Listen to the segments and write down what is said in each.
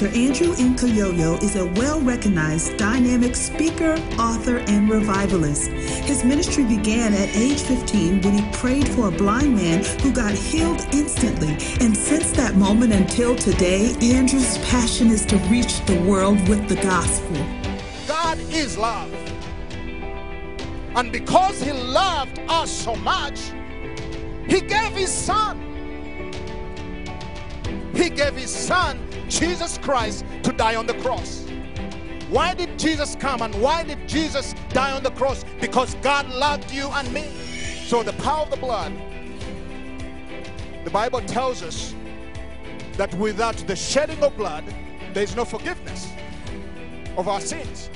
Dr. Andrew Nkoyoyo is a well recognized dynamic speaker, author, and revivalist. His ministry began at age 15 when he prayed for a blind man who got healed instantly. And since that moment until today, Andrew's passion is to reach the world with the gospel. God is love. And because He loved us so much, He gave His Son. He gave His Son, Jesus Christ, to die on the cross. Why did Jesus come and why did Jesus die on the cross? Because God loved you and me. So, the power of the blood, the Bible tells us that without the shedding of blood, there is no forgiveness of our sins.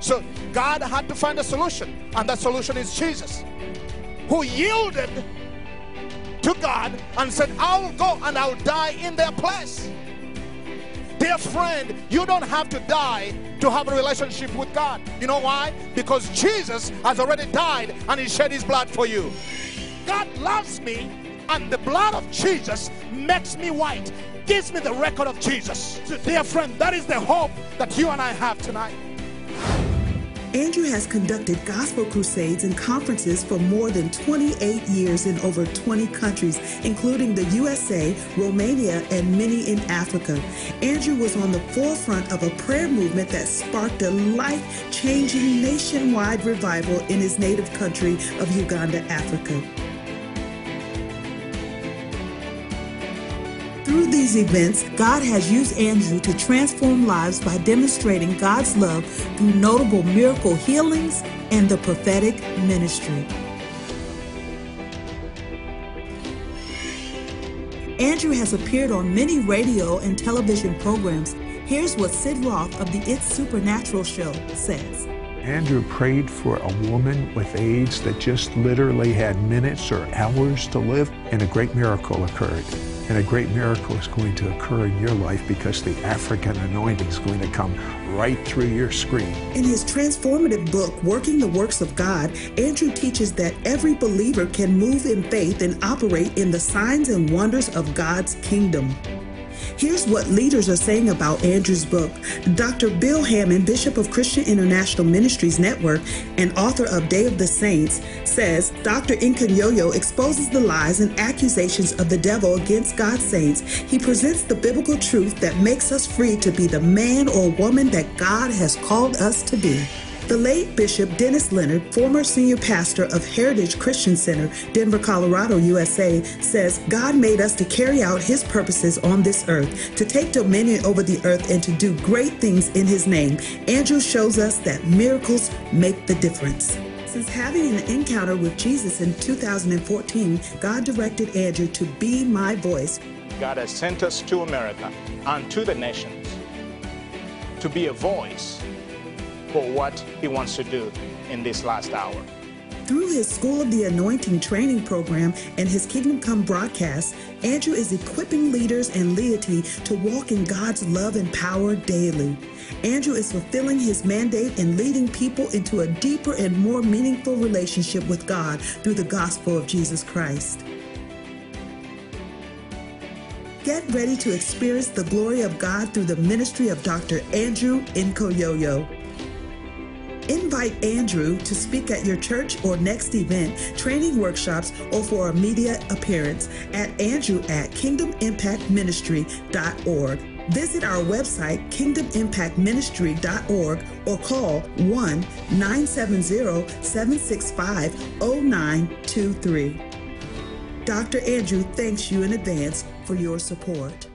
So, God had to find a solution, and that solution is Jesus, who yielded to God and said, I will go and I'll die in their place. Dear friend, you don't have to die to have a relationship with God. You know why? Because Jesus has already died and he shed his blood for you. God loves me, and the blood of Jesus makes me white, gives me the record of Jesus. So dear friend, that is the hope that you and I have tonight. Andrew has conducted gospel crusades and conferences for more than 28 years in over 20 countries, including the USA, Romania, and many in Africa. Andrew was on the forefront of a prayer movement that sparked a life changing nationwide revival in his native country of Uganda, Africa. Through these events, God has used Andrew to transform lives by demonstrating God's love through notable miracle healings and the prophetic ministry. Andrew has appeared on many radio and television programs. Here's what Sid Roth of the It's Supernatural show says. Andrew prayed for a woman with AIDS that just literally had minutes or hours to live, and a great miracle occurred. And a great miracle is going to occur in your life because the African anointing is going to come right through your screen. In his transformative book, Working the Works of God, Andrew teaches that every believer can move in faith and operate in the signs and wonders of God's kingdom. Here's what leaders are saying about Andrew's book. Dr. Bill Hamon, Bishop of Christian International Ministries Network and author of Day of the Saints, says Dr. Nkoyoyo exposes the lies and accusations of the devil against God's saints. He presents the biblical truth that makes us free to be the man or woman that God has called us to be. The late Bishop Dennis Leonard, former senior pastor of Heritage Christian Center, Denver, Colorado, USA, says God made us to carry out his purposes on this earth, to take dominion over the earth, and to do great things in his name. Andrew shows us that miracles make the difference. Since having an encounter with Jesus in 2014, God directed Andrew to be my voice. God has sent us to America and to the nations to be a voice for what He wants to do in this last hour. Through his School of the Anointing training program and his Kingdom Come broadcast, Andrew is equipping leaders and laity to walk in God's love and power daily. Andrew is fulfilling his mandate and leading people into a deeper and more meaningful relationship with God through the gospel of Jesus Christ. Get ready to experience the glory of God through the ministry of Dr. Andrew Nkoyoyo. Invite Andrew to speak at your church or next event, training workshops, or for a media appearance at andrew at kingdomimpactministry.org. Visit our website, kingdomimpactministry.org, or call 1 970 765 0923. Dr. Andrew thanks you in advance for your support.